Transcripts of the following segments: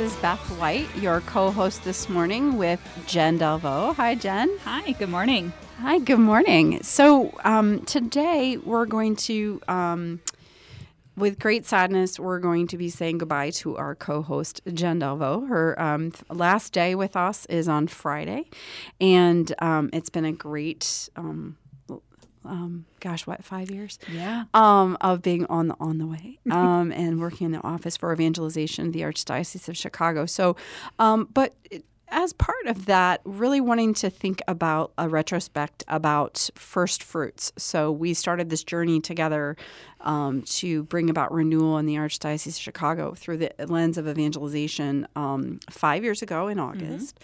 Is Beth White, your co host this morning with Jen Delvaux. Hi, Jen. Hi, good morning. Hi, good morning. So, um, today we're going to, um, with great sadness, we're going to be saying goodbye to our co host, Jen Delvaux. Her um, last day with us is on Friday, and um, it's been a great um, gosh, what five years? Yeah. Um, of being on the on the way um, and working in the office for evangelization, of the Archdiocese of Chicago. So, um, but it, as part of that, really wanting to think about a retrospect about first fruits. So we started this journey together um, to bring about renewal in the Archdiocese of Chicago through the lens of evangelization um, five years ago in mm-hmm. August.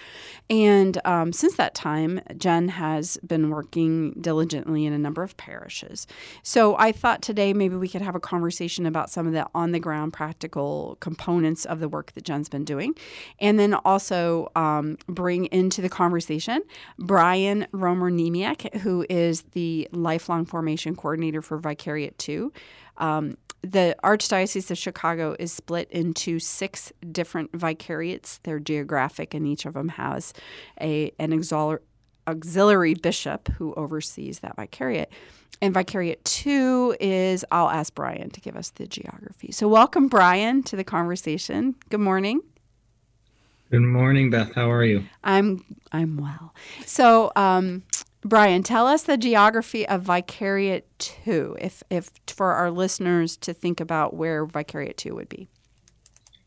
Mm-hmm. And um, since that time, Jen has been working diligently in a number of parishes. So I thought today maybe we could have a conversation about some of the on the ground practical components of the work that Jen's been doing. And then also um, bring into the conversation Brian Romer Nemiak, who is the lifelong formation coordinator for Vicariate 2. Um, the Archdiocese of Chicago is split into six different vicariates. They're geographic, and each of them has a an auxiliary, auxiliary bishop who oversees that vicariate. And Vicariate 2 is, I'll ask Brian to give us the geography. So, welcome, Brian, to the conversation. Good morning. Good morning, Beth. How are you? I'm I'm well. So, um, Brian, tell us the geography of Vicariate 2, if, if for our listeners to think about where Vicariate 2 would be.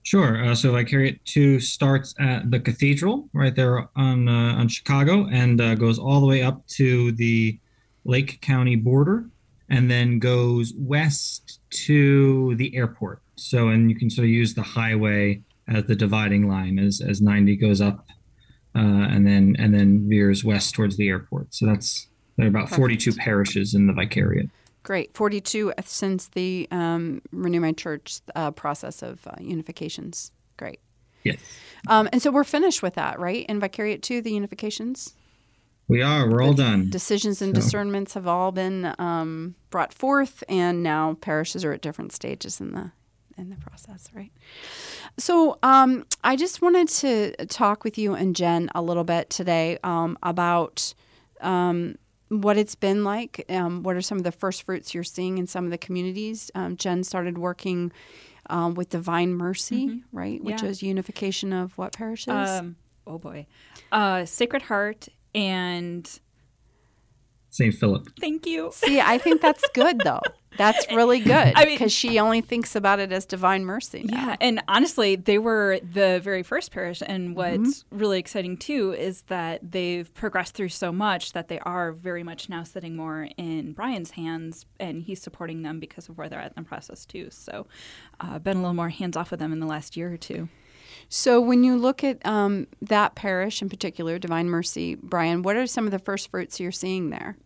Sure. Uh, so Vicariate 2 starts at the cathedral right there on, uh, on Chicago and uh, goes all the way up to the Lake County border and then goes west to the airport. So, and you can sort of use the highway as the dividing line as, as 90 goes up uh, and then and then veers west towards the airport. So that's there are about Perfect. 42 parishes in the vicariate. Great, 42 since the um, Renew My Church uh, process of uh, unifications. Great. Yes. Um, and so we're finished with that, right? In Vicariate 2, the unifications? We are. We're all done. Decisions and so. discernments have all been um, brought forth, and now parishes are at different stages in the in the process, right? So, um, I just wanted to talk with you and Jen a little bit today um, about um, what it's been like. Um, what are some of the first fruits you're seeing in some of the communities? Um, Jen started working um, with Divine Mercy, mm-hmm. right, which yeah. is unification of what parishes? oh boy, uh, Sacred Heart and St. Philip. Thank you. See, I think that's good though. That's really good because I mean, she only thinks about it as divine mercy. Now. Yeah, and honestly, they were the very first parish, and what's mm-hmm. really exciting too is that they've progressed through so much that they are very much now sitting more in Brian's hands, and he's supporting them because of where they're at in the process too. So, uh, been a little more hands off with them in the last year or two. So, when you look at um, that parish in particular, Divine Mercy, Brian, what are some of the first fruits you're seeing there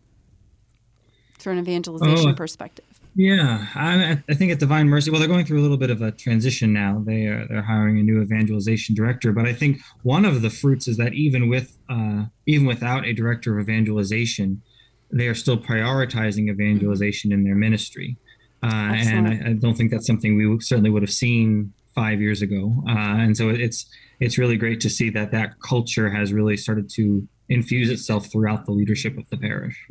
through an evangelization oh, perspective? Yeah, I, I, think at Divine Mercy, well, they're going through a little bit of a transition now. They are they're hiring a new evangelization director, but I think one of the fruits is that even with uh, even without a director of evangelization, they are still prioritizing evangelization in their ministry, uh, and I, I, don't think that's something we certainly would have seen five years ago. Uh, and so it's it's really great to see that that culture has really started to infuse itself throughout the leadership of the parish.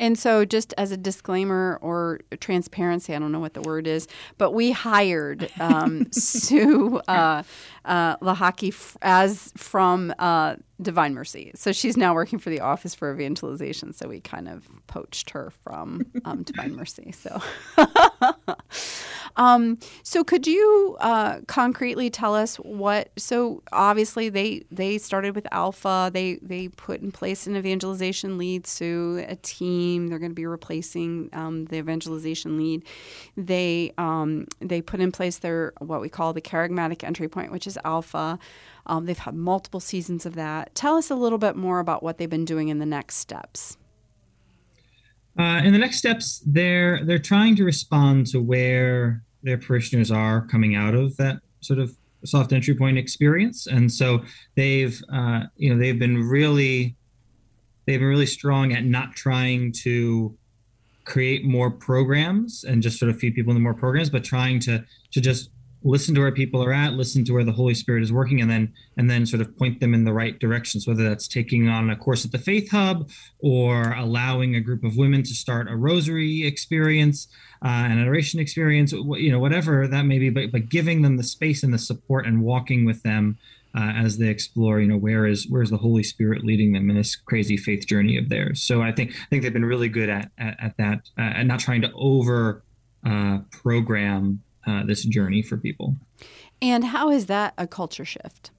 And so, just as a disclaimer or transparency, I don't know what the word is, but we hired um, Sue uh, uh, Lahaki f- as from uh, Divine Mercy. So she's now working for the Office for Evangelization. So we kind of poached her from um, Divine Mercy. So, um, so could you uh, concretely tell us what? So obviously they they started with Alpha. They they put in place an evangelization lead. Sue, a team. They're going to be replacing um, the evangelization lead. They um, they put in place their what we call the charismatic entry point, which is Alpha. Um, they've had multiple seasons of that. Tell us a little bit more about what they've been doing in the next steps. Uh, in the next steps, they're they're trying to respond to where their parishioners are coming out of that sort of soft entry point experience, and so they've uh, you know they've been really they've been really strong at not trying to create more programs and just sort of feed people into more programs, but trying to to just listen to where people are at listen to where the holy spirit is working and then and then sort of point them in the right directions whether that's taking on a course at the faith hub or allowing a group of women to start a rosary experience uh, an adoration experience you know whatever that may be but, but giving them the space and the support and walking with them uh, as they explore you know where is where's the holy spirit leading them in this crazy faith journey of theirs. So i think i think they've been really good at at, at that uh, and not trying to over uh, program uh, this journey for people. And how is that a culture shift?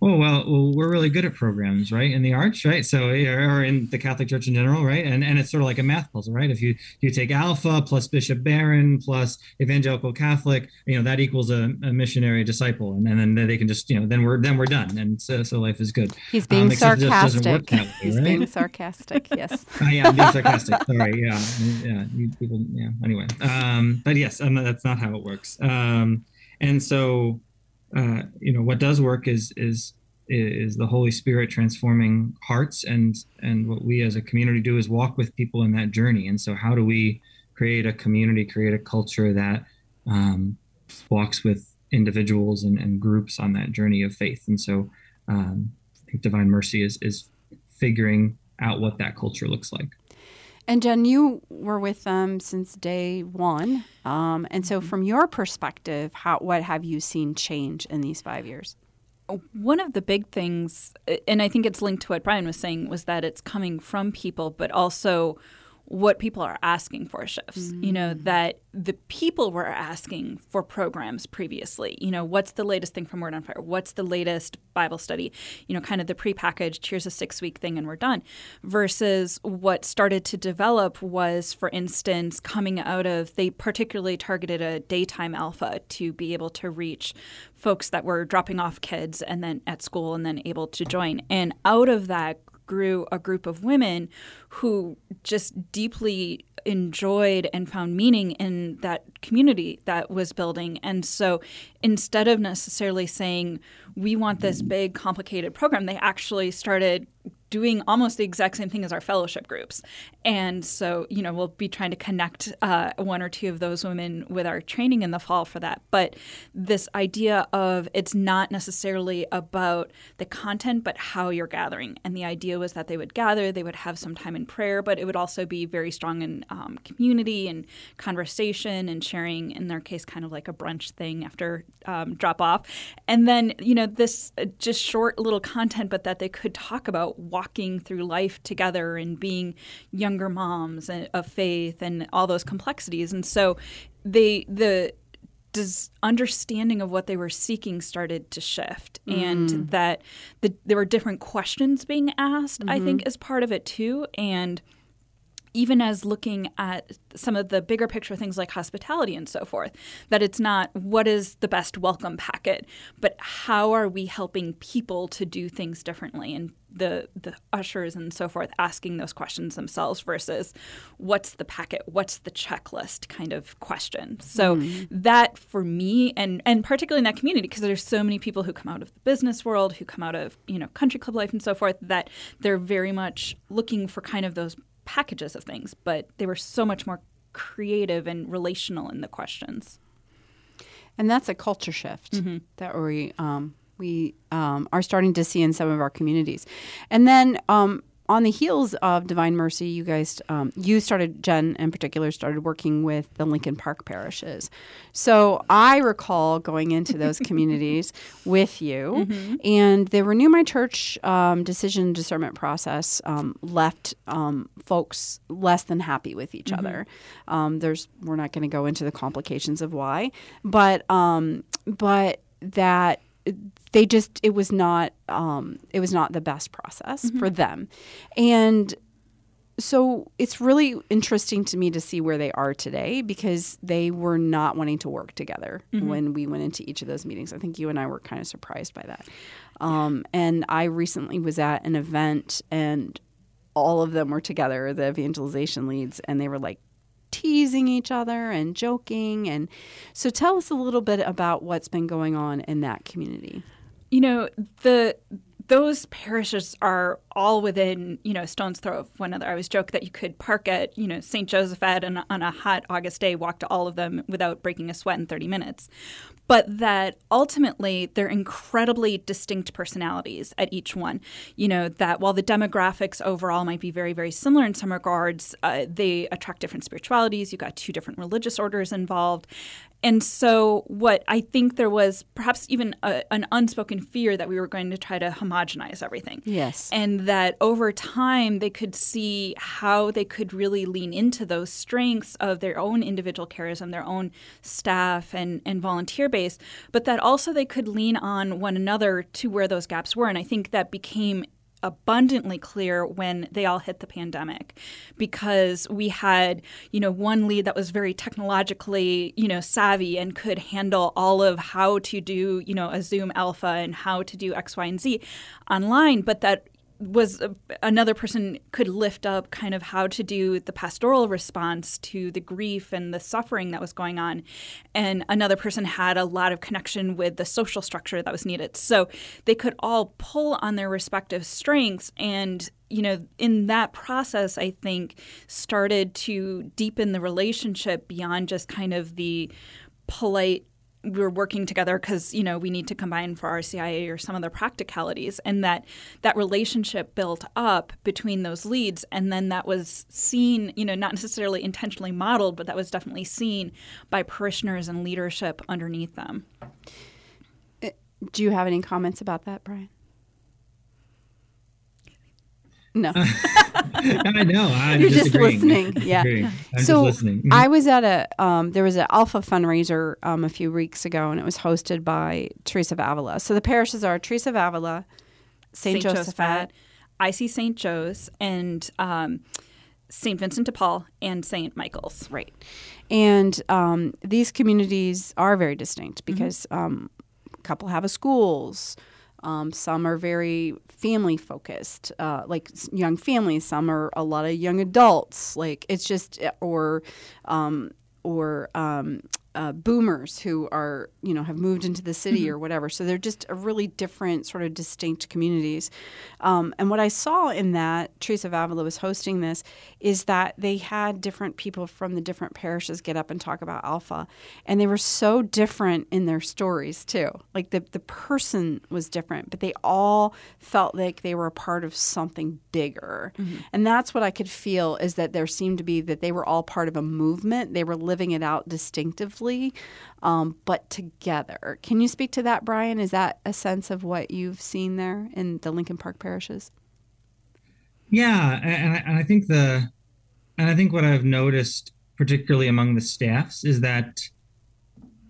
Oh well, well, we're really good at programs, right? In the arts, right? So, or in the Catholic Church in general, right? And and it's sort of like a math puzzle, right? If you you take Alpha plus Bishop Barron plus Evangelical Catholic, you know that equals a, a missionary disciple, and, and then they can just you know then we're then we're done, and so, so life is good. He's being um, sarcastic. Way, He's right? being sarcastic. Yes. uh, yeah, I'm being sarcastic. Sorry. Yeah, yeah. You people. Yeah. Anyway, um, but yes, not, that's not how it works. Um, and so uh, you know what does work is is is the Holy Spirit transforming hearts, and and what we as a community do is walk with people in that journey. And so, how do we create a community, create a culture that um, walks with individuals and, and, groups on that journey of faith? And so, um, I think Divine Mercy is is figuring out what that culture looks like. And Jen, you were with them since day one, um, and so mm-hmm. from your perspective, how what have you seen change in these five years? One of the big things, and I think it's linked to what Brian was saying, was that it's coming from people, but also what people are asking for shifts. Mm-hmm. You know, mm. that the people were asking for programs previously. You know, what's the latest thing from Word on Fire? What's the latest Bible study? You know, kind of the prepackaged, here's a six week thing and we're done. Versus what started to develop was, for instance, coming out of, they particularly targeted a daytime alpha to be able to reach folks that were dropping off kids and then at school and then able to join. And out of that grew a group of women who just deeply enjoyed and found meaning in that community that was building. And so instead of necessarily saying, we want this big, complicated program, they actually started doing almost the exact same thing as our fellowship groups. And so, you know, we'll be trying to connect uh, one or two of those women with our training in the fall for that. But this idea of it's not necessarily about the content, but how you're gathering. And the idea was that they would gather, they would have some time in prayer, but it would also be very strong in um, community and conversation and sharing, in their case, kind of like a brunch thing after um, drop off. And then, you know, this uh, just short little content, but that they could talk about walking through life together and being younger moms of faith and all those complexities. And so they the does understanding of what they were seeking started to shift mm. and that the, there were different questions being asked mm-hmm. i think as part of it too and even as looking at some of the bigger picture things like hospitality and so forth, that it's not what is the best welcome packet, but how are we helping people to do things differently and the the ushers and so forth asking those questions themselves versus what's the packet, what's the checklist kind of question. So mm. that for me and and particularly in that community because there's so many people who come out of the business world, who come out of, you know, country club life and so forth that they're very much looking for kind of those packages of things, but they were so much more creative and relational in the questions. And that's a culture shift mm-hmm. that we um, we um, are starting to see in some of our communities. And then um, on the heels of Divine Mercy, you guys, um, you started, Jen in particular, started working with the Lincoln Park parishes. So I recall going into those communities with you, mm-hmm. and the Renew My Church um, decision discernment process um, left um, folks less than happy with each mm-hmm. other. Um, there's, we're not going to go into the complications of why, but, um, but that they just it was not um, it was not the best process mm-hmm. for them and so it's really interesting to me to see where they are today because they were not wanting to work together mm-hmm. when we went into each of those meetings. I think you and I were kind of surprised by that. Um, and I recently was at an event and all of them were together, the evangelization leads, and they were like teasing each other and joking. And so tell us a little bit about what's been going on in that community. You know, the those parishes are all within you know stone's throw of one another. I always joke that you could park at you know St. Josaphat and on a hot August day walk to all of them without breaking a sweat in 30 minutes but that ultimately they're incredibly distinct personalities at each one. You know, that while the demographics overall might be very, very similar in some regards, uh, they attract different spiritualities. You've got two different religious orders involved. And so, what I think there was perhaps even a, an unspoken fear that we were going to try to homogenize everything. Yes. And that over time, they could see how they could really lean into those strengths of their own individual charism, their own staff and, and volunteer base, but that also they could lean on one another to where those gaps were. And I think that became abundantly clear when they all hit the pandemic because we had you know one lead that was very technologically you know savvy and could handle all of how to do you know a zoom alpha and how to do x y and z online but that was a, another person could lift up kind of how to do the pastoral response to the grief and the suffering that was going on. And another person had a lot of connection with the social structure that was needed. So they could all pull on their respective strengths and you know in that process i think started to deepen the relationship beyond just kind of the polite we're working together because you know we need to combine for RCIA or some other practicalities, and that that relationship built up between those leads, and then that was seen, you know, not necessarily intentionally modeled, but that was definitely seen by parishioners and leadership underneath them. Uh, do you have any comments about that, Brian? No. I know. I'm You're just, just listening. Yeah. so listening. Mm-hmm. I was at a um, there was an Alpha fundraiser um, a few weeks ago, and it was hosted by Teresa of Avila. So the parishes are Teresa of Avila, Saint, Saint Josaphat, IC Saint Joe's, and um, Saint Vincent de Paul and Saint Michael's. Right. And um, these communities are very distinct mm-hmm. because mm-hmm. a couple have a schools. Um, some are very family focused, uh, like young families. Some are a lot of young adults. Like it's just, or um, or um, uh, boomers who are you know have moved into the city mm-hmm. or whatever. So they're just a really different sort of distinct communities. Um, and what I saw in that Teresa of Avila was hosting this is that they had different people from the different parishes get up and talk about Alpha, and they were so different in their stories too. Like the the person was different, but they all felt like they were a part of something bigger. Mm-hmm. And that's what I could feel is that there seemed to be that they were all part of a movement. They were living it out distinctively um, but together. Can you speak to that, Brian? Is that a sense of what you've seen there in the Lincoln Park parishes? Yeah, and I, and I think the, and I think what I've noticed, particularly among the staffs, is that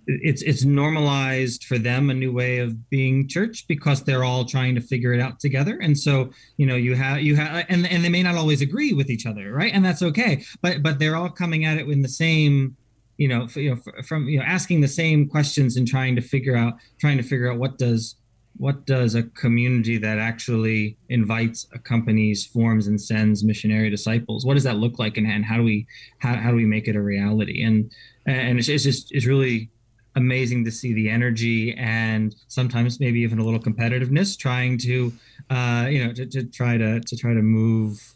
it's it's normalized for them a new way of being church because they're all trying to figure it out together and so you know you have you have and, and they may not always agree with each other right and that's okay but but they're all coming at it in the same you know, you know, from you know, asking the same questions and trying to figure out, trying to figure out what does what does a community that actually invites, accompanies, forms, and sends missionary disciples? What does that look like, and, and how do we how, how do we make it a reality? And and it's, it's just it's really amazing to see the energy and sometimes maybe even a little competitiveness trying to uh, you know to, to try to to try to move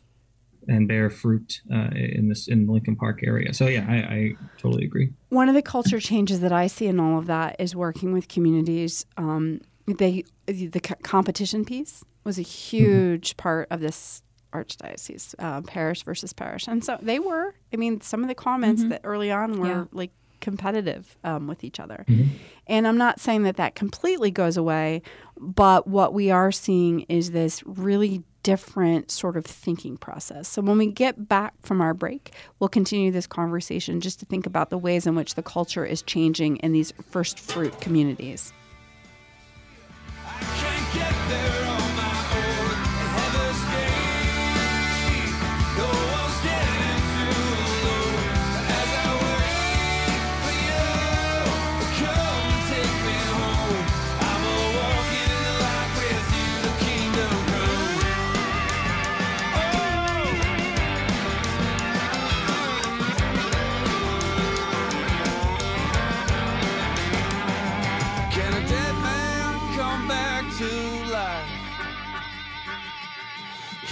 and bear fruit uh, in this in Lincoln Park area. So yeah, I, I, totally agree. One of the culture changes that I see in all of that is working with communities. Um, they the competition piece was a huge mm-hmm. part of this archdiocese, uh, parish versus parish, and so they were. I mean, some of the comments that early on were Yeah. like competitive um, with each other, and I'm not saying that that completely goes away, but what we are seeing is this really different sort of thinking process. So when we get back from our break, we'll continue this conversation just to think about the ways in which the culture is changing in these first fruit communities.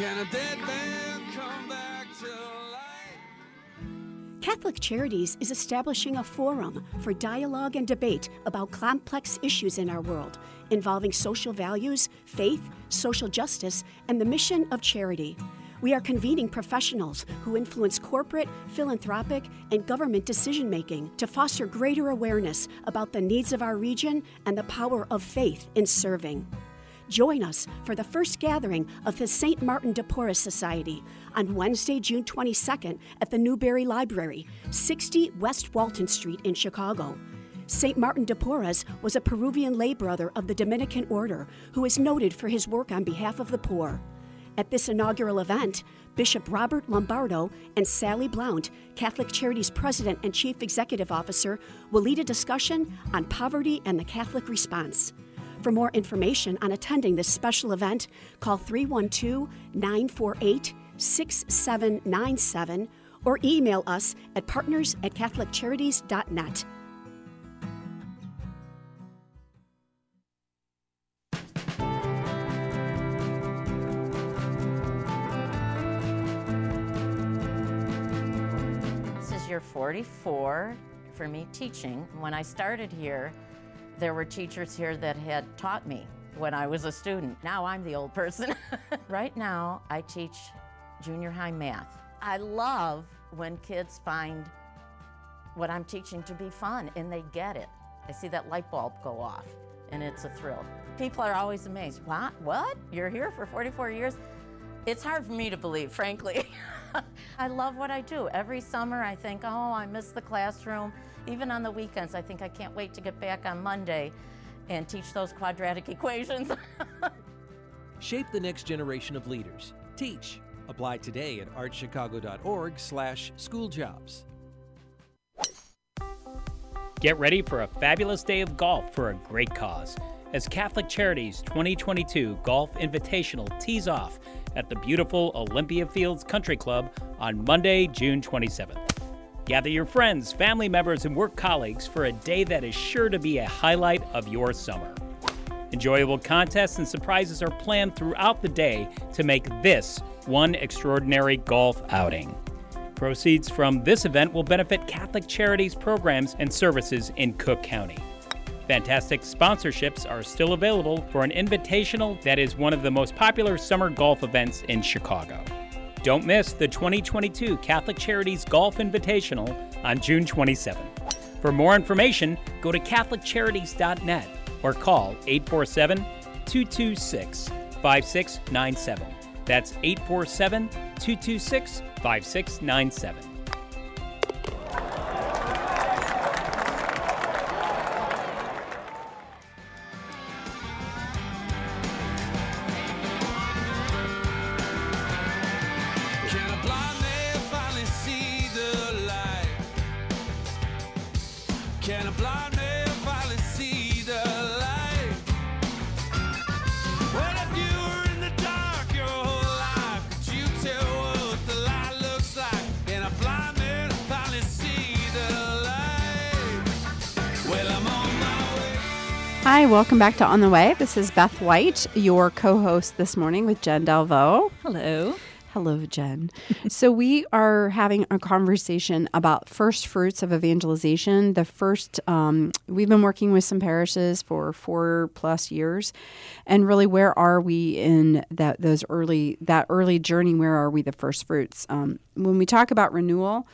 Can a dead man come back to life? Catholic Charities is establishing a forum for dialogue and debate about complex issues in our world involving social values, faith, social justice, and the mission of charity. We are convening professionals who influence corporate, philanthropic, and government decision making to foster greater awareness about the needs of our region and the power of faith in serving. Join us for the first gathering of the St. Martin de Porres Society on Wednesday, June 22nd at the Newberry Library, 60 West Walton Street in Chicago. St. Martin de Porres was a Peruvian lay brother of the Dominican order who is noted for his work on behalf of the poor. At this inaugural event, Bishop Robert Lombardo and Sally Blount, Catholic Charities President and Chief Executive Officer, will lead a discussion on poverty and the Catholic response. For more information on attending this special event, call 312 948 6797 or email us at partners at CatholicCharities.net. This is year 44 for me teaching. When I started here, there were teachers here that had taught me when I was a student. Now I'm the old person. right now, I teach junior high math. I love when kids find what I'm teaching to be fun and they get it. I see that light bulb go off and it's a thrill. People are always amazed. What? What? You're here for 44 years? It's hard for me to believe, frankly. I love what I do. Every summer I think, oh, I miss the classroom. Even on the weekends, I think I can't wait to get back on Monday and teach those quadratic equations. Shape the next generation of leaders. Teach. Apply today at archchicago.org slash schooljobs. Get ready for a fabulous day of golf for a great cause as Catholic Charities 2022 Golf Invitational tees off at the beautiful Olympia Fields Country Club on Monday, June 27th. Gather your friends, family members, and work colleagues for a day that is sure to be a highlight of your summer. Enjoyable contests and surprises are planned throughout the day to make this one extraordinary golf outing. Proceeds from this event will benefit Catholic Charities programs and services in Cook County. Fantastic sponsorships are still available for an invitational that is one of the most popular summer golf events in Chicago. Don't miss the 2022 Catholic Charities Golf Invitational on June 27th. For more information, go to CatholicCharities.net or call 847 226 5697. That's 847 226 5697. Welcome back to On the Way. This is Beth White, your co host this morning with Jen Delvaux. Hello. Hello, Jen. so, we are having a conversation about first fruits of evangelization. The first, um, we've been working with some parishes for four plus years, and really, where are we in that those early that early journey? Where are we the first fruits? Um, when we talk about renewal,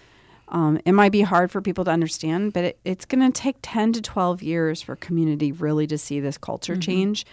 um, it might be hard for people to understand, but it, it's going to take 10 to 12 years for community really to see this culture change.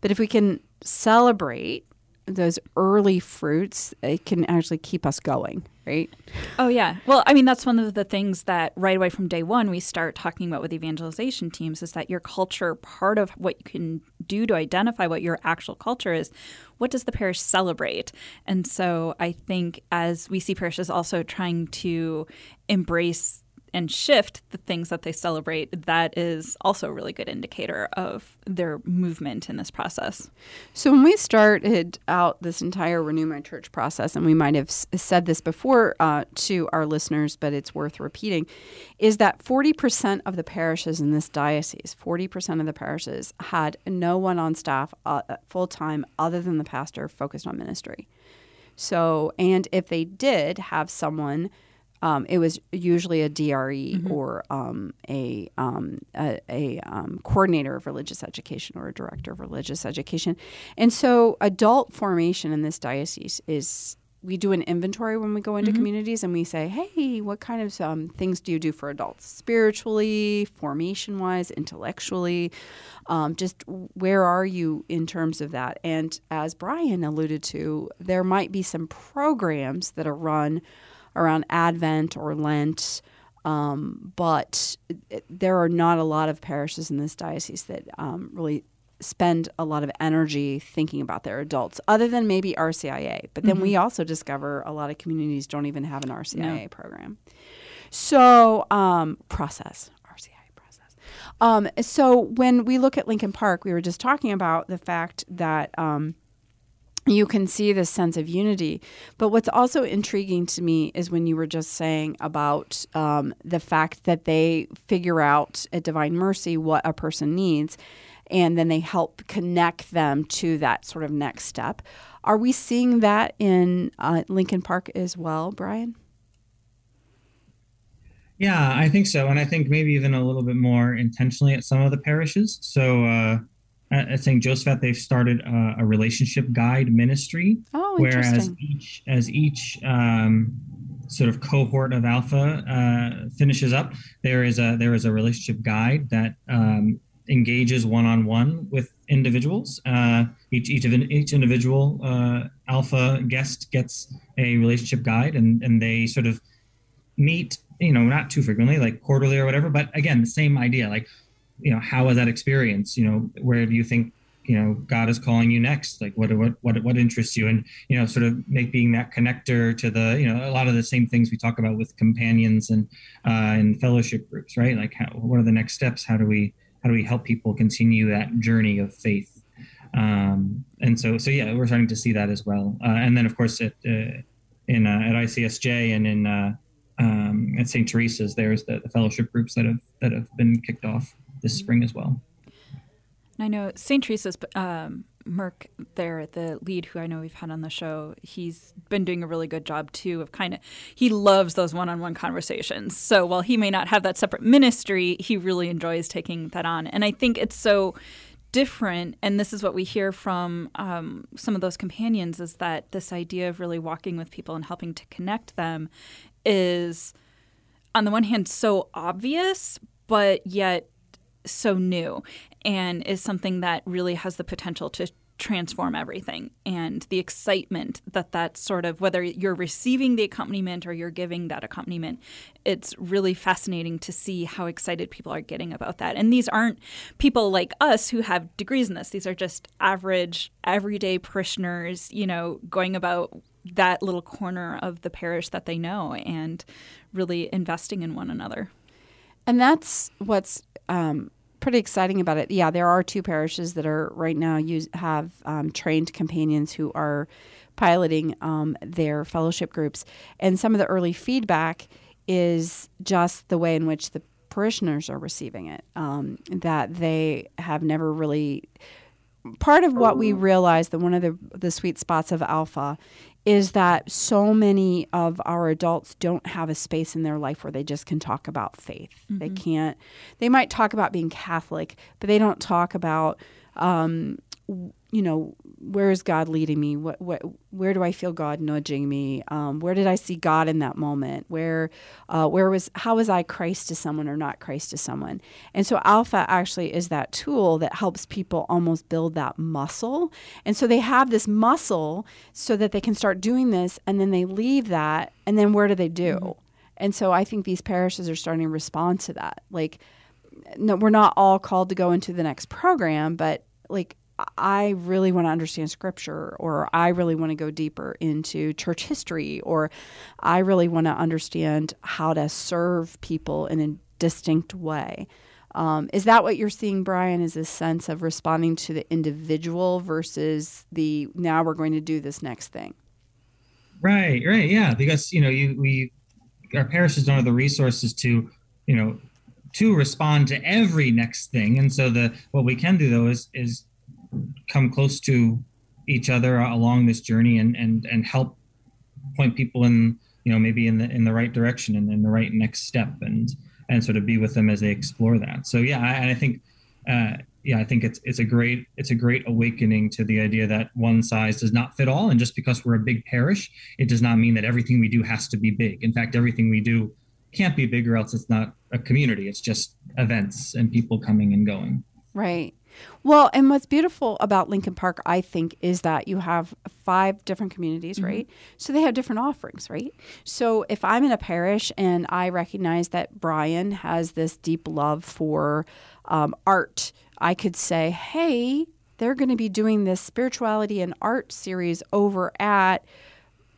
But if we can celebrate those early fruits, it can actually keep us going, right? Oh, yeah. Well, I mean, that's one of the things that right away from day one we start talking about with evangelization teams is that your culture, part of what you can do to identify what your actual culture is, what does the parish celebrate? And so I think as we see parishes also trying to embrace and shift the things that they celebrate, that is also a really good indicator of their movement in this process. So when we started out this entire Renew My Church process, and we might have said this before uh, to our listeners, but it's worth repeating, is that 40% of the parishes in this diocese, 40% of the parishes had no one on staff uh, full time other than the pastor focused on ministry. So, and if they did have someone, um, it was usually a DRE or um, a, um, a, a um, coordinator of religious education or a director of religious education. And so, adult formation in this diocese is we do an inventory when we go into communities and we say, hey, what kind of um, things do you do for adults? Spiritually, formation wise, intellectually, um, just where are you in terms of that? And as Brian alluded to, there might be some programs that are run around Advent or Lent. Um, but it- there are not a lot of parishes in this diocese that um, really spend a lot of energy thinking about their adults, other than maybe RCIA. But then we also discover a lot of communities don't even have an RCIA program. So, um, process. RCIA process. Um, so, when we look at Lincoln Park, we were just talking about the fact that. Um, you can see this sense of unity. But what's also intriguing to me is when you were just saying about um, the fact that they figure out at Divine Mercy what a person needs, and then they help connect them to that sort of next step. Are we seeing that in uh, Lincoln Park as well, Brian? Yeah, I think so, and I think maybe even a little bit more intentionally at some of the parishes. So uh, at, at St. Josaphat, they've started a, a relationship guide ministry, Oh, whereas interesting. each as each um, sort of cohort of Alpha uh, finishes up, there is a there is a relationship guide that um, engages one on one with individuals. Uh, each each of each individual uh, Alpha guest gets a relationship guide, and and they sort of meet you know not too frequently like quarterly or whatever but again the same idea like you know how was that experience? You know where do you think you know god is calling you next? Like what what what, what interests you? And you know sort of make being that connector to the you know a lot of the same things we talk about with companions and uh and fellowship groups right? Like how, what are the next steps? How do we how do we help people continue that journey of faith? Um and so so yeah we're starting to see that as well. Uh, and then of course at uh, in uh, at ICSJ and in uh, um, at St. Teresa's, there's the, the fellowship groups that have that have been kicked off this spring as well. And I know St. Teresa's um, Merck there, the lead who I know we've had on the show, he's been doing a really good job too of kind of, he loves those one on one conversations. So while he may not have that separate ministry, he really enjoys taking that on. And I think it's so different and this is what we hear from um, some of those companions is that this idea of really walking with people and helping to connect them is on the one hand so obvious but yet so new and is something that really has the potential to transform everything. And the excitement that that sort of whether you're receiving the accompaniment or you're giving that accompaniment it's really fascinating to see how excited people are getting about that. And these aren't people like us who have degrees in this. These are just average everyday parishioners you know going about that little corner of the parish that they know and really investing in one another. And that's what's um, pretty exciting about it. Yeah, there are two parishes that are right now use have um, trained companions who are piloting um, their fellowship groups, and some of the early feedback is just the way in which the parishioners are receiving it. Um, that they have never really part of what we realize that one of the, the sweet spots of alpha is that so many of our adults don't have a space in their life where they just can talk about faith. They can't. They might talk about being Catholic, but they don't talk about. Um, you know, where is God leading me? What, what, where do I feel God nudging me? Um, where did I see God in that moment? Where, uh, where was, how was I Christ to someone or not Christ to someone? And so Alpha actually is that tool that helps people almost build that muscle. And so they have this muscle so that they can start doing this, and then they leave that, and then where do they do? And so I think these parishes are starting to respond to that. Like, no, we're not all called to go into the next program, but like I really want to understand scripture, or I really want to go deeper into church history, or I really want to understand how to serve people in a distinct way. Um, is that what you're seeing, Brian? Is this sense of responding to the individual versus the now we're going to do this next thing? Right, right, yeah. Because you know, you we our parishes don't have the resources to, you know, to respond to every next thing. And so the what we can do though is is come close to each other along this journey and and and help point people in you know maybe in the in the right direction and in the right next step and and sort of be with them as they explore that. So yeah, I, I think. Uh, yeah, I think it's it's a great it's a great awakening to the idea that one size does not fit all, and just because we're a big parish, it does not mean that everything we do has to be big. In fact, everything we do can't be big, or else it's not a community. It's just events and people coming and going. Right. Well, and what's beautiful about Lincoln Park, I think, is that you have five different communities, right? So they have different offerings, right? So if I'm in a parish and I recognize that Brian has this deep love for um, art, I could say, hey, they're going to be doing this spirituality and art series over at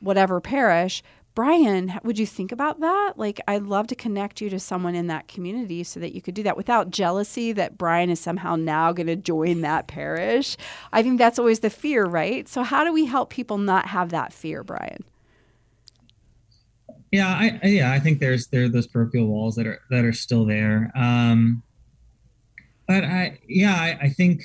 whatever parish. Brian, would you think about that? Like, I'd love to connect you to someone in that community so that you could do that without jealousy that Brian is somehow now going to join that parish. I think that's always the fear, right? So, how do we help people not have that fear, Brian? Yeah, I I- yeah, I think there's there are those parochial walls that are that are still there. Um, but I yeah, I, I think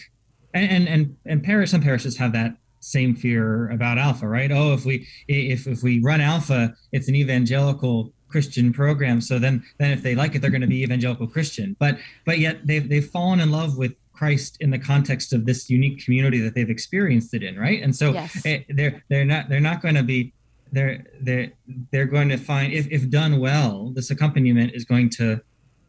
and and and parish some parishes have that same fear about alpha, right? Oh, if we if if we run alpha, it's an evangelical Christian program. So then then if they like it, they're going to be evangelical Christian. But but yet they've they've fallen in love with Christ in the context of this unique community that they've experienced it in, right? And so Yes. eh, they're they're not they're not going to be they're they're they're going to find if, if done well this accompaniment is going to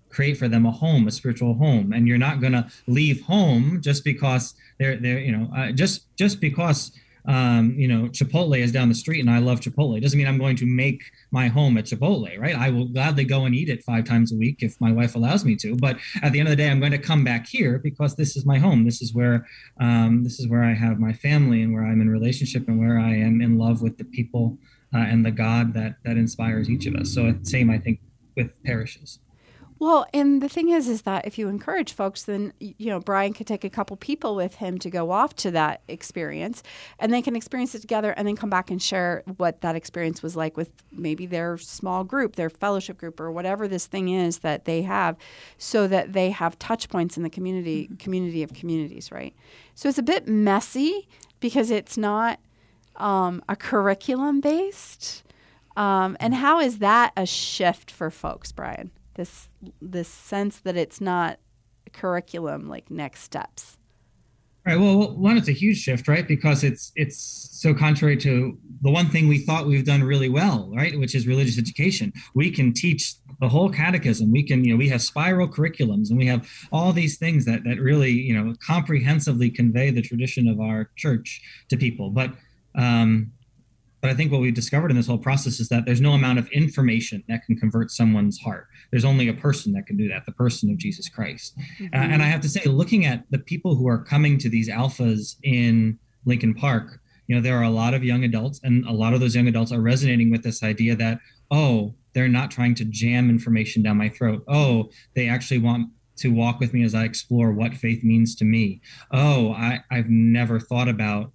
create for them a home a spiritual home. And you're not going to leave home just because they're they're you know uh, just just because um, you know chipotle is down the street and i love chipotle. Doesn't mean i'm going to make my home at chipotle right? I will gladly go and eat it five times a week if my wife allows me to. But at the end of the day i'm going to come back here because this is my home. This is where um, this is where i have my family and where i'm in relationship and where i am in love with the people uh, and the god that that inspires each of us. So same i think with parishes Well, and the thing is, is that if you encourage folks, then you know Brian could take a couple people with him to go off to that experience, and they can experience it together, and then come back and share what that experience was like with maybe their small group, their fellowship group, or whatever this thing is that they have, so that they have touch points in the community, community of communities, right? So it's a bit messy because it's not um, a curriculum based. Um, and how is that a shift for folks, Brian? This this sense that it's not curriculum like next steps. Right. Well, one, it's a huge shift, right? Because it's it's so contrary to the one thing we thought we've done really well, right? Which is religious education. We can teach the whole catechism. We can, you know, we have spiral curriculums, and we have all these things that that really, you know, comprehensively convey the tradition of our church to people. But um, but I think what we've discovered in this whole process is that there's no amount of information that can convert someone's heart. There's only a person that can do that, the person of Jesus Christ. Uh, and I have to say, looking at the people who are coming to these alphas in Lincoln Park, you know, there are a lot of young adults, and a lot of those young adults are resonating with this idea that, oh, they're not trying to jam information down my throat. Oh, they actually want to walk with me as I explore what faith means to me. Oh, I, I've never thought about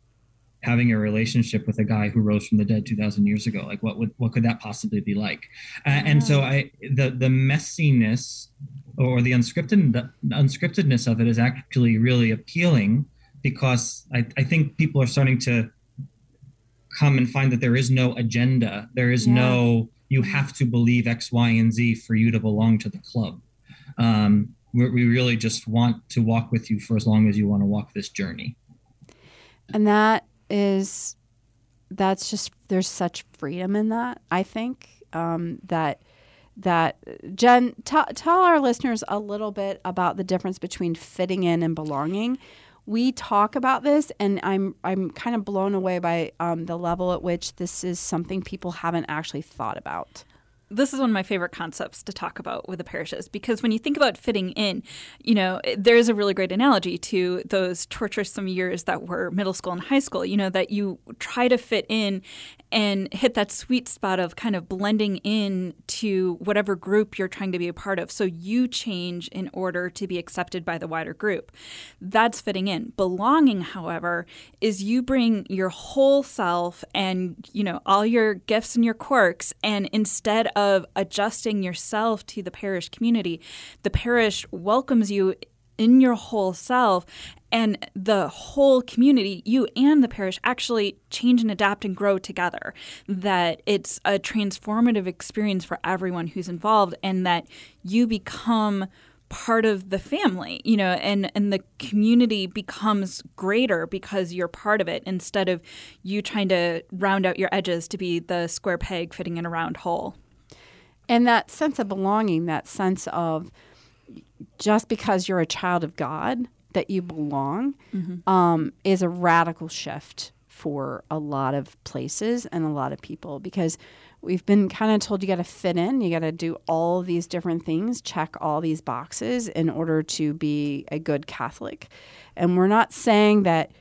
having a relationship with a guy who rose from the dead 2000 years ago like what would what could that possibly be like uh, and so i the the messiness or the unscripted the unscriptedness of it is actually really appealing because i, I think people are starting to come and find that there is no agenda. There is Yeah. no you have to believe X, Y, and Z for you to belong to the club. Um, we we really just want to walk with you for as long as you want to walk this journey. And that is, that's just, there's such freedom in that, I think, um, that, that Jen, tell tell our listeners a little bit about the difference between fitting in and belonging. We talk about this, and I'm I'm kind of blown away by um, the level at which this is something people haven't actually thought about. This is one of my favorite concepts to talk about with the parishes because when you think about fitting in, you know, there's a really great analogy to those torturesome years that were middle school and high school, you know, that you try to fit in and hit that sweet spot of kind of blending in to whatever group you're trying to be a part of. So you change in order to be accepted by the wider group. That's fitting in. Belonging, however, is you bring your whole self and, you know, all your gifts and your quirks and instead of adjusting yourself to the parish community, the parish welcomes you in your whole self and the whole community you and the parish actually change and adapt and grow together. That it's a transformative experience for everyone who's involved and that you become part of the family you know and and the community becomes greater because you're part of it instead of you trying to round out your edges to be the square peg fitting in a round hole And that sense of belonging, that sense of just because you're a child of God, that you belong, um, is a radical shift for a lot of places and a lot of people because we've been kind of told you got to fit in, you got to do all these different things, check all these boxes in order to be a good Catholic. And we're not saying that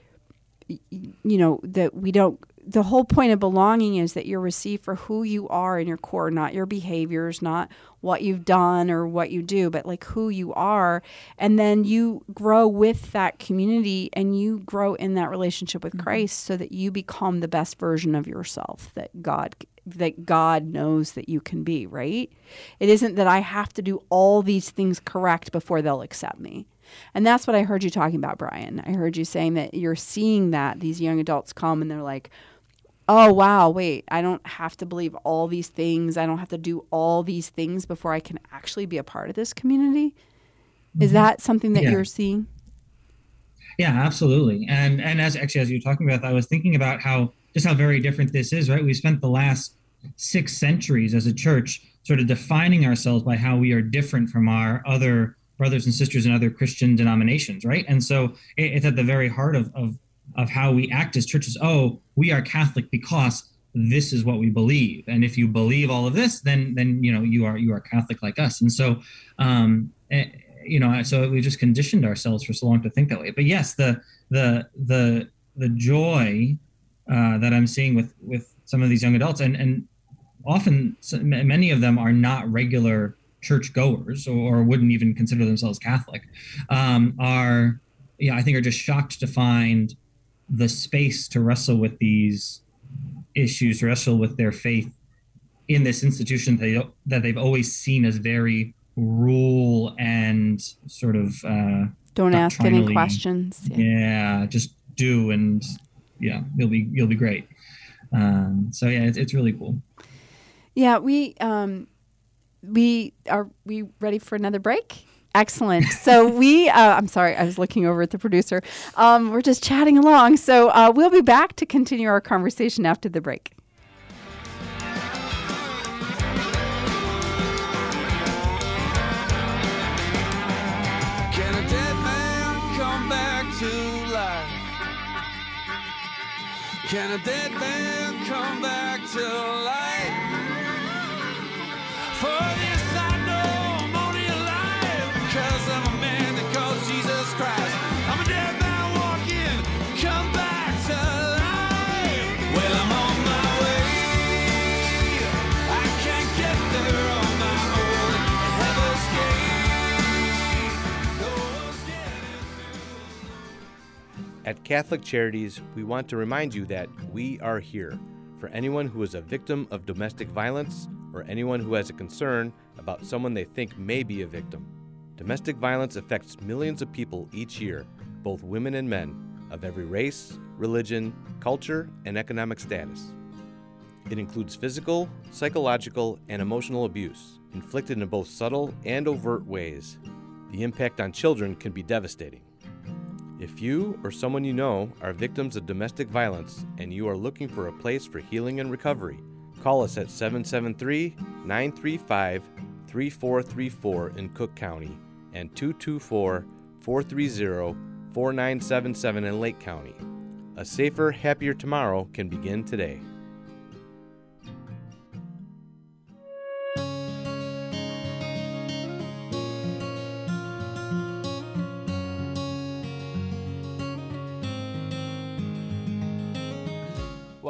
you know that we don't the whole point of belonging is that you're received for who you are in your core not your behaviors not what you've done or what you do but like who you are. And then you grow with that community and you grow in that relationship with mm-hmm. Christ so that you become the best version of yourself that God that God knows that you can be right? It isn't that I have to do all these things correct before they'll accept me. And that's what I heard you talking about, Brian. I heard you saying that you're seeing that these young adults come and they're like, oh, wow, wait, I don't have to believe all these things. I don't have to do all these things before I can actually be a part of this community. Is mm-hmm. that something that Yeah. you're seeing? Yeah, absolutely. And and as actually as you're talking about, I was thinking about how just how very different this is, right? We spent the last six centuries as a church sort of defining ourselves by how we are different from our other brothers and sisters in other Christian denominations, right? And so it, it's at the very heart of, of of how we act as churches. Oh, we are Catholic because this is what we believe, and if you believe all of this, then then you know you are you are Catholic like us. And so, um, eh, you know, so we just conditioned ourselves for so long to think that way. But yes, the the the the joy uh, that I'm seeing with with some of these young adults, and and often many of them are not regular church goers or, wouldn't even consider themselves Catholic, um, are yeah, I think are just shocked to find the space to wrestle with these issues, wrestle with their faith in this institution that, they, that they've always seen as very rule and sort of uh, Don't ask any questions. Yeah. yeah, just do and yeah, you'll be you'll be great. Um, so yeah, it's, it's really cool. Yeah, we um, we are we ready for another break? Excellent. So we, uh, I'm sorry, I was looking over at the producer. Um, we're just chatting along. So uh, we'll be back to continue our conversation after the break. Can a dead man come back to life? At Catholic Charities, we want to remind you that we are here for anyone who is a victim of domestic violence or anyone who has a concern about someone they think may be a victim. Domestic violence affects millions of people each year, both women and men, of every race, religion, culture, and economic status. It includes physical, psychological, and emotional abuse, inflicted in both subtle and overt ways. The impact on children can be devastating. If you or someone you know are victims of domestic violence and you are looking for a place for healing and recovery, call us at 773 935 3434 in Cook County and 224 430 4977 in Lake County. A safer, happier tomorrow can begin today.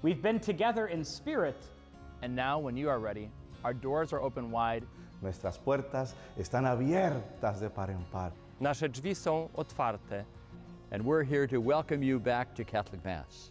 We've been together in spirit. And now, when you are ready, our doors are open wide. Nuestras puertas están abiertas de par en par. Nasze drzwi są otwarte. And we're here to welcome you back to Catholic Mass.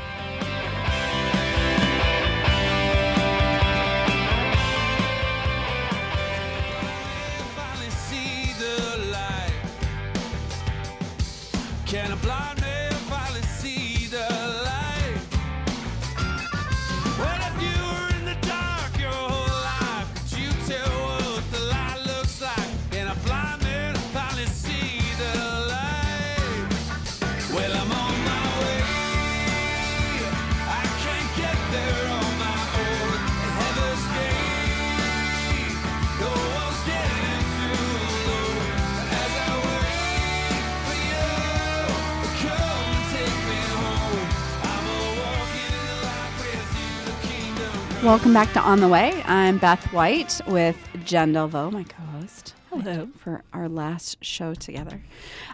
Welcome back to On the Way. I'm Beth White with Jen Delvaux, my co-host. Hello for our last show together.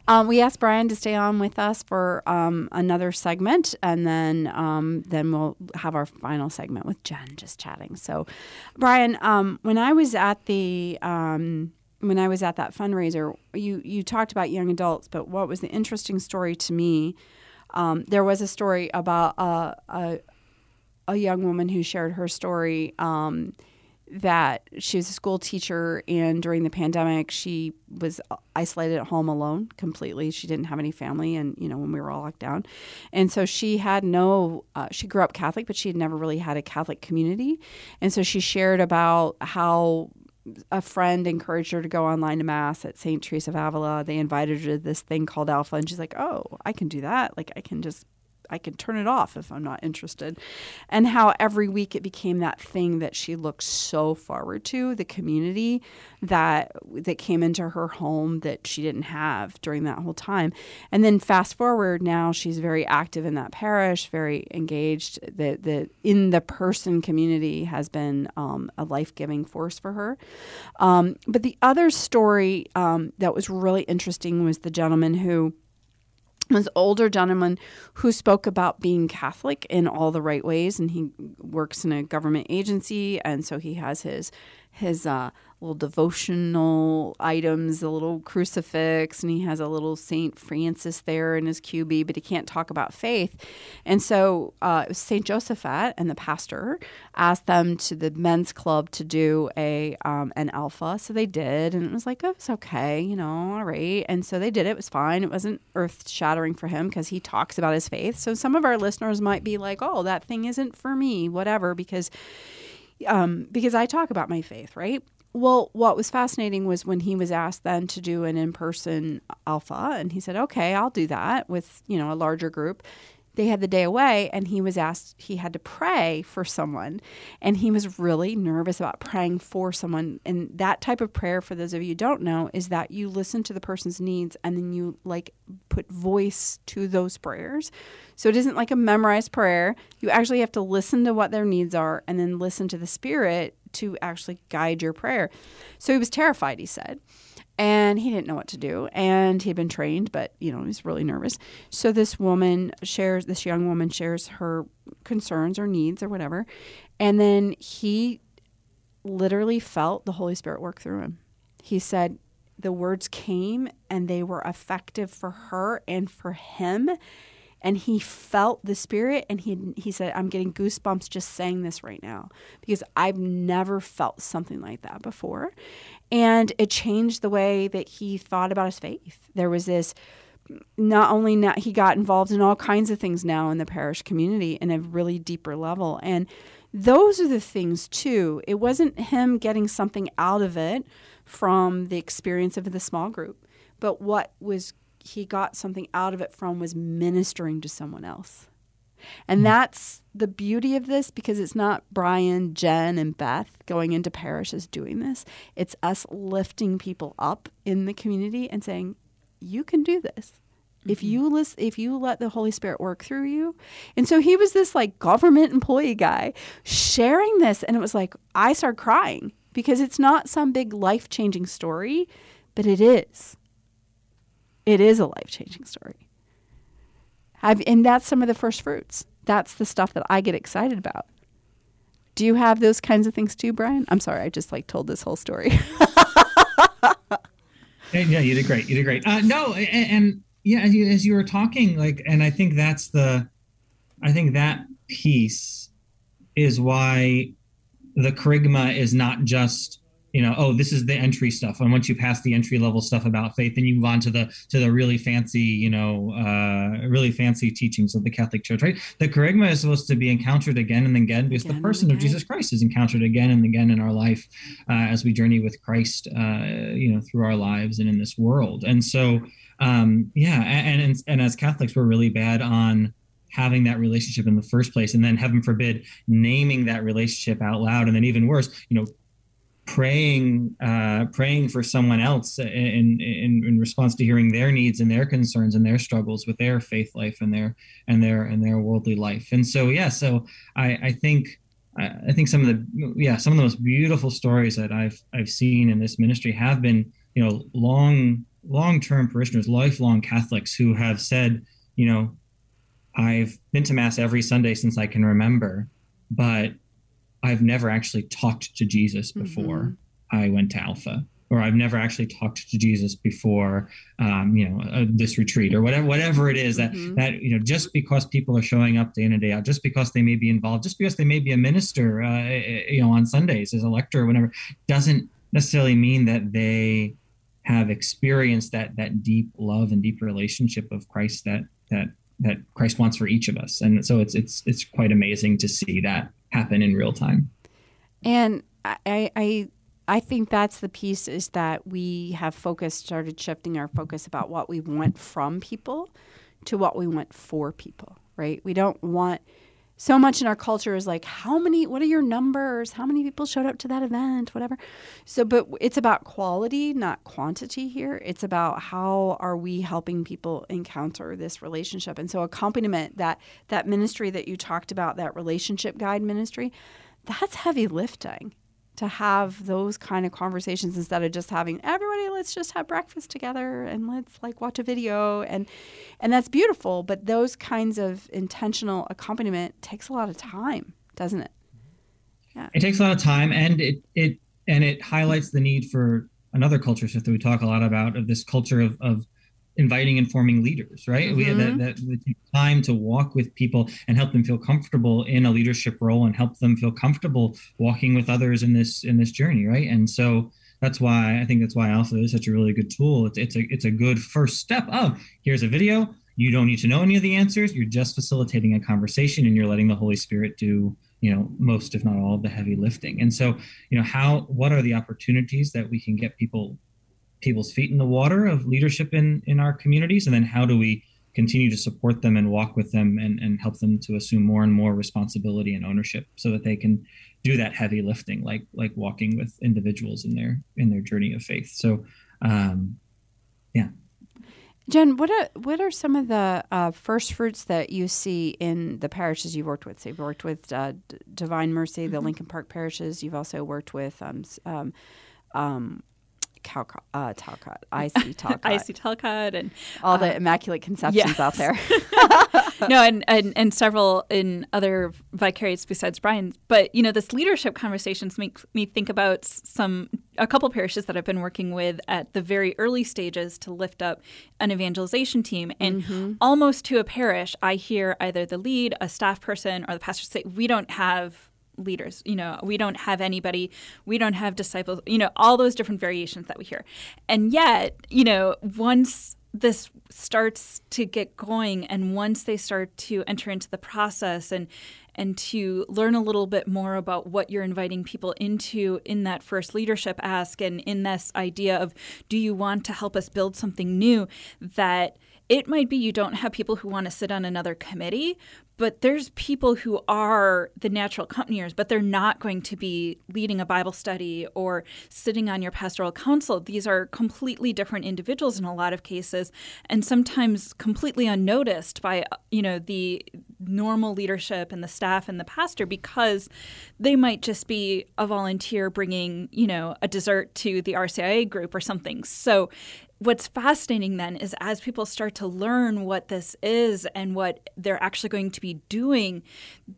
Um, we asked Brian to stay on with us for um, another segment, and then um, then we'll have our final segment with Jen just chatting. So, Brian, um, when I was at the um, when I was at that fundraiser, you you talked about young adults, but what was the interesting story to me? Um, there was a story about a, a a young woman who shared her story um, that she was a school teacher and during the pandemic she was isolated at home alone completely she didn't have any family and you know when we were all locked down and so she had no uh, she grew up catholic but she had never really had a catholic community and so she shared about how a friend encouraged her to go online to mass at St. Teresa of Avila. They invited her to this thing called Alpha, and she's like, "Oh, I can do that. Like, I can just I can turn it off if I'm not interested. And how every week it became that thing that she looked so forward to, the community that that came into her home that she didn't have during that whole time. And then fast forward now she's very active in that parish, very engaged. The the in the person community has been um, a life giving force for her. Um, but the other story um, that was really interesting was the gentleman who was older gentleman who spoke about being Catholic in all the right ways, and he works in a government agency, and so he has his his uh, little devotional items, a little crucifix, and he has a little Saint Francis there in his QB, but he can't talk about faith. And so uh, it was Saint Josaphat and the pastor asked them to the men's club to do a um, an alpha, so they did, and it was like oh, it's okay, you know, all right. And so they did it. It was fine. It wasn't earth shattering for him because he talks about his faith. So some of our listeners might be like, oh, that thing isn't for me, whatever, because um, because I talk about my faith, right? Well, what was fascinating was when he was asked then to do an in-person alpha, and he said, "Okay, I'll do that with you know a larger group." They had the day away, and he was asked. He had to pray for someone, and he was really nervous about praying for someone. And that type of prayer, for those of you don't know, is that you listen to the person's needs, and then you like put voice to those prayers. So it isn't like a memorized prayer. You actually have to listen to what their needs are, and then listen to the Spirit to actually guide your prayer. So he was terrified, he said. And he didn't know what to do. And he had been trained, but, you know, he was really nervous. So this woman shares, this young woman shares her concerns or needs or whatever. And then he literally felt the Holy Spirit work through him. He said the words came and they were effective for her and for him and he felt the spirit and he he said i'm getting goosebumps just saying this right now because i've never felt something like that before. And it changed the way that he thought about his faith. There was this not only now he got involved in all kinds of things now in the parish community in a really deeper level. And those are the things too. It wasn't him getting something out of it from the experience of the small group but what was he got something out of it from was ministering to someone else. And that's the beauty of this because it's not Brian, Jen, and Beth going into parishes doing this. It's us lifting people up in the community and saying, you can do this. If mm-hmm. you listen, if you let the Holy Spirit work through you, and so he was this like government employee guy sharing this, and it was like I started crying because it's not some big life changing story, but it is it is a life changing story. I've, and that's some of the first fruits. That's the stuff that I get excited about. Do you have those kinds of things too, Brian? I'm sorry, I just like told this whole story. yeah, you did great. You did great. Uh, no, and, and yeah, as you, as you were talking, like, and I think that's the, I think that piece is why the kerygma is not just you know oh this is the entry stuff. And once you pass the entry level stuff about faith then you move on to the to the really fancy you know uh really fancy teachings of the catholic church right? The kerygma is supposed to be encountered again and again because again the person of jesus christ is encountered again and again in our life uh, as we journey with christ uh you know through our lives and in this world. And so um yeah and and, and as catholics we're really bad on having that relationship in the first place. And then heaven forbid naming that relationship out loud. And then even worse you know praying uh, praying for someone else in, in in response to hearing their needs and their concerns and their struggles with their faith life and their and their and their worldly life. And so yeah so I I think I think some of the yeah some of the most beautiful stories that I've I've seen in this ministry have been you know long long term parishioners lifelong Catholics who have said you know I've been to mass every Sunday since I can remember but I've never actually talked to Jesus before mm-hmm. I went to Alpha, or I've never actually talked to Jesus before, um, you know, uh, this retreat or whatever, whatever it is that mm-hmm. that you know, just because people are showing up day in and day out, just because they may be involved, just because they may be a minister, uh, you know, on Sundays as a lector or whatever, doesn't necessarily mean that they have experienced that that deep love and deep relationship of Christ that that that Christ wants for each of us. And so it's it's it's quite amazing to see that happen in real time. And I, I I think that's the piece is that we have focused, started shifting our focus about what we want from people to what we want for people, right? We don't want so much in our culture is like, how many, what are your numbers? How many people showed up to that event? Whatever. So, but it's about quality, not quantity here. It's about how are we helping people encounter this relationship. And so, accompaniment, that, that ministry that you talked about, that relationship guide ministry, that's heavy lifting to have those kind of conversations instead of just having everybody let's just have breakfast together and let's like watch a video and and that's beautiful but those kinds of intentional accompaniment takes a lot of time doesn't it? Yeah. It takes a lot of time and it it and it highlights the need for another culture shift that we talk a lot about of this culture of, of inviting and forming leaders right? We had that, mm-hmm. that, take time to walk with people and help them feel comfortable in a leadership role and help them feel comfortable walking with others in this in this journey right? And so that's why i think that's why alpha is such a really good tool. It's, it's a it's a good first step of here's a video. You don't need to know any of the answers. You're just facilitating a conversation and you're letting the holy spirit do you know most if not all of the heavy lifting. And so you know how what are the opportunities that we can get people people's feet in the water of leadership in in our communities and then how do we continue to support them and walk with them and, and help them to assume more and more responsibility and ownership so that they can do that heavy lifting like like walking with individuals in their in their journey of faith so um yeah Jen, what are what are some of the uh, first fruits that you see in the parishes you've worked with? So you've worked with uh, D- Divine Mercy, the Mhm. Lincoln Park parishes. You've also worked with um, um, um, Calcott, uh, Talcott, IC Talcott, IC Talcott, and all the uh, Immaculate Conceptions out there. no, and, and and several in other vicariates besides Brian's. But you know, this leadership conversations makes me think about some a couple parishes that I've been working with at the very early stages to lift up an evangelization team, and Mm-hmm. almost to a parish, I hear either the lead, a staff person, or the pastor say, "We don't have." Leaders. You know we don't have anybody we don't have disciples you know all those different variations that we hear. And yet you know once this starts to get going and once they start to enter into the process and and to learn a little bit more about what you're inviting people into in that first leadership ask and in this idea of do you want to help us build something new that it might be you don't have people who want to sit on another committee but there's people who are the natural accompaniers, but they're not going to be leading a Bible study or sitting on your pastoral council. These are completely different individuals in a lot of cases, and sometimes completely unnoticed by you know the normal leadership and the staff and the pastor because they might just be a volunteer bringing you know a dessert to the RCIA group or something. So what's fascinating then is as people start to learn what this is and what they're actually going to be doing,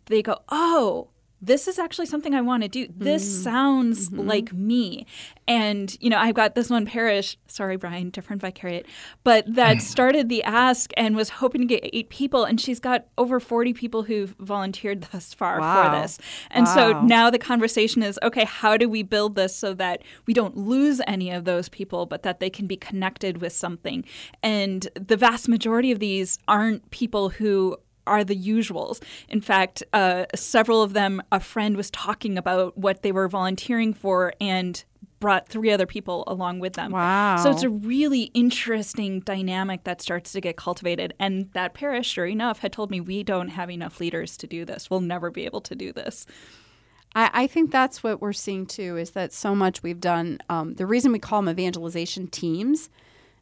they go, oh, this is actually something I want to do. This Mm-hmm. sounds like me. And, you know, I've got this one parish, sorry, Brian, different vicariate, but that started the ask and was hoping to get eight people. And she's got over 40 people who've volunteered thus far Wow. for this. And so now the conversation is okay, how do we build this so that we don't lose any of those people, but that they can be connected with something? And the vast majority of these aren't people who are the usuals. In fact, uh, several of them, a friend was talking about what they were volunteering for and brought three other people along with them. Wow. So it's a really interesting dynamic that starts to get cultivated. And that parish, sure enough, had told me we don't have enough leaders to do this. We'll never be able to do this. I, I think that's what we're seeing too is that so much we've done. Um, the reason we call them evangelization teams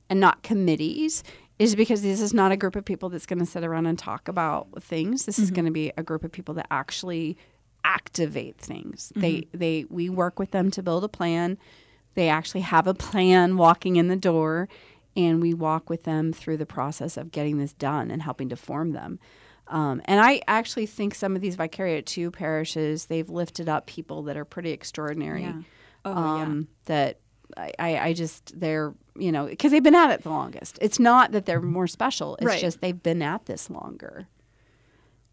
and not committees is because this is not a group of people that's going to sit around and talk about things. This is Mhm. going to be a group of people that actually activate things. They they we work with them to build a plan. They actually have a plan walking in the door, and we walk with them through the process of getting this done and helping to form them. Um, and I actually think some of these Vicariate 2 parishes, they've lifted up people that are pretty extraordinary. Yeah. Oh, yeah. um, That I, I, just, they're, you know, because they've been at it the longest. It's not that they're more special, it's Right. just they've been at this longer.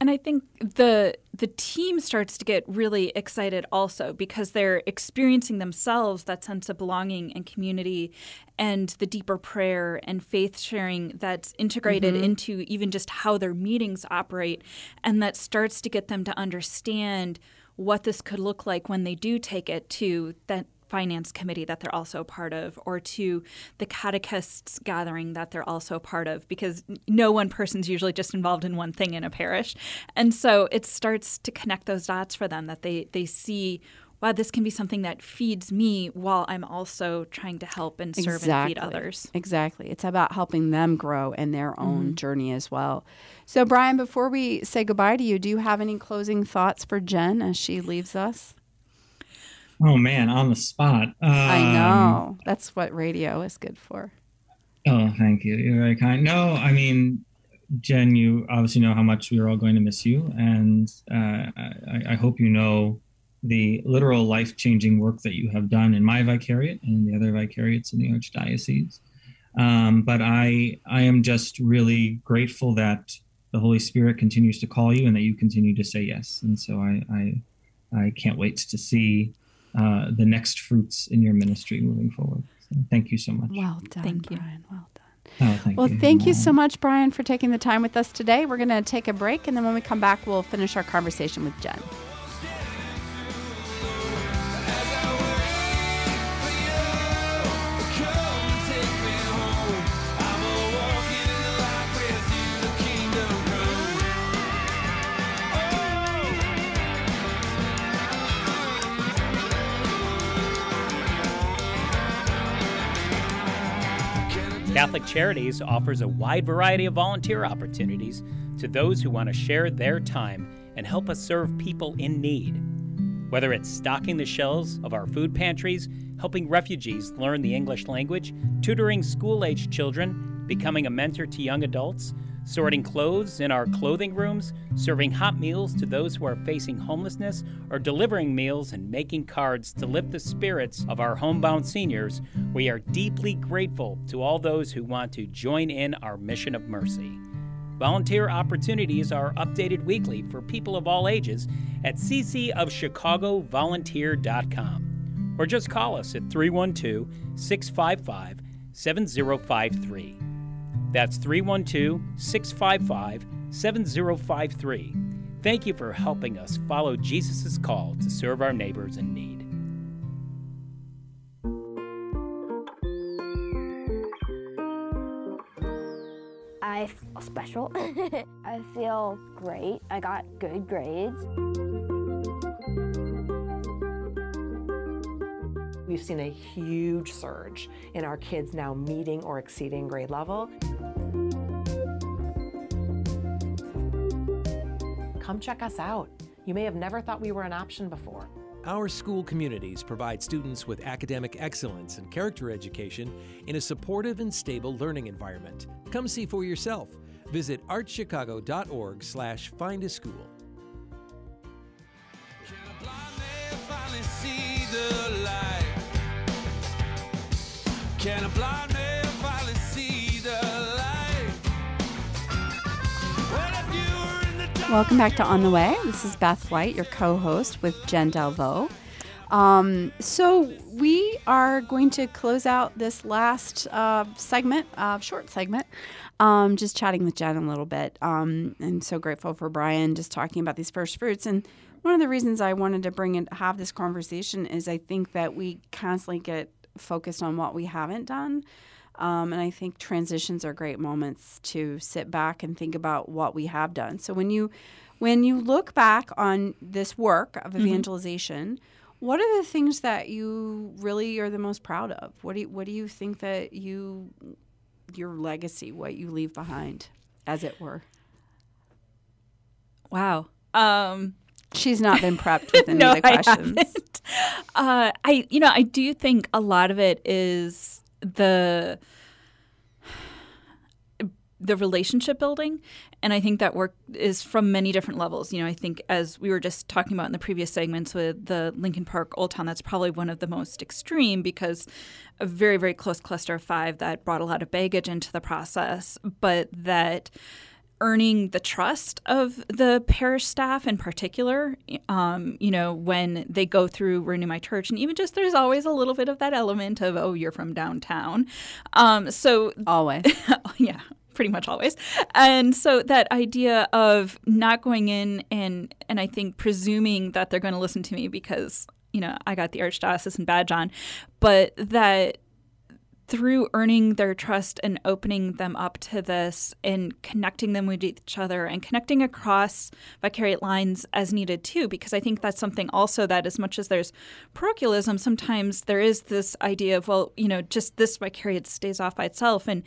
And I think the the team starts to get really excited also because they're experiencing themselves that sense of belonging and community and the deeper prayer and faith sharing that's integrated Mhm. into even just how their meetings operate and that starts to get them to understand what this could look like when they do take it to that finance committee that they're also a part of or to the catechists gathering that they're also a part of because no one person's usually just involved in one thing in a parish and so it starts to connect those dots for them that they they see wow this can be something that feeds me while i'm also trying to help and serve and feed others Exactly. It's about helping them grow in their own Mhm. journey as well. So, Brian, before we say goodbye to you, do you have any closing thoughts for Jen as she leaves us? Oh man, on the spot. I Um, know. That's what radio is good for. Oh, thank you. You're very kind. No, I mean, Jen, you obviously know how much we are all going to miss you, and uh, I, I hope you know the literal life changing work that you have done in my vicariate and the other vicariates in the Archdiocese. Um, but I, I am just really grateful that the Holy Spirit continues to call you and that you continue to say yes. And so I, I, I can't wait to see uh, the next fruits in your ministry moving forward. So thank you so much. Well done, Thank you. Brian. Well done. Oh, thank well, you. thank you so much, Brian, for taking the time with us today. We're going to take a break, and then when we come back, we'll finish our conversation with Jen. Catholic Charities offers a wide variety of volunteer opportunities to those who want to share their time and help us serve people in need. Whether it's stocking the shelves of our food pantries, helping refugees learn the English language, tutoring school aged children, becoming a mentor to young adults, sorting clothes in our clothing rooms, serving hot meals to those who are facing homelessness, or delivering meals and making cards to lift the spirits of our homebound seniors, we are deeply grateful to all those who want to join in our mission of mercy. Volunteer opportunities are updated weekly for people of all ages at ccofchicagovolunteer.com or just call us at 312 655 7053. That's 312 655 7053. Thank you for helping us follow Jesus' call to serve our neighbors in need. I feel special. I feel great. I got good grades. We've seen a huge surge in our kids now meeting or exceeding grade level. Come check us out. You may have never thought we were an option before. Our school communities provide students with academic excellence and character education in a supportive and stable learning environment. Come see for yourself. Visit archchicago.org slash find a school. finally see the light? Can a blind man finally see the light? Welcome back to On the Way. This is Beth White, your co host with Jen Delvaux. Um, so, we are going to close out this last uh, segment, uh, short segment, um, just chatting with Jen a little bit. Um, I'm so grateful for Brian just talking about these first fruits. And one of the reasons I wanted to bring and have this conversation is I think that we constantly get focused on what we haven't done. Um, and I think transitions are great moments to sit back and think about what we have done. So when you when you look back on this work of Mhm. evangelization, what are the things that you really are the most proud of? What do you, what do you think that you your legacy, what you leave behind, as it were? Wow. Um, She's not been prepped with any no, of the I questions. haven't. Uh, I, you know, I do think a lot of it is the the relationship building and i think that work is from many different levels you know i think as we were just talking about in the previous segments with the lincoln park old town that's probably one of the most extreme because a very very close cluster of five that brought a lot of baggage into the process but that earning the trust of the parish staff in particular um, you know when they go through renew my church. And even just there's always a little bit of that element of oh you're from downtown. Um, so always. Yeah pretty much always. And so that idea of not going in and and i think presuming that they're going to listen to me because you know i got the archdiocesan badge on but that through earning their trust and opening them up to this and connecting them with each other and connecting across vicariate lines as needed too because i think that's something also that as much as there's parochialism sometimes there is this idea of well you know just this vicariate stays off by itself. And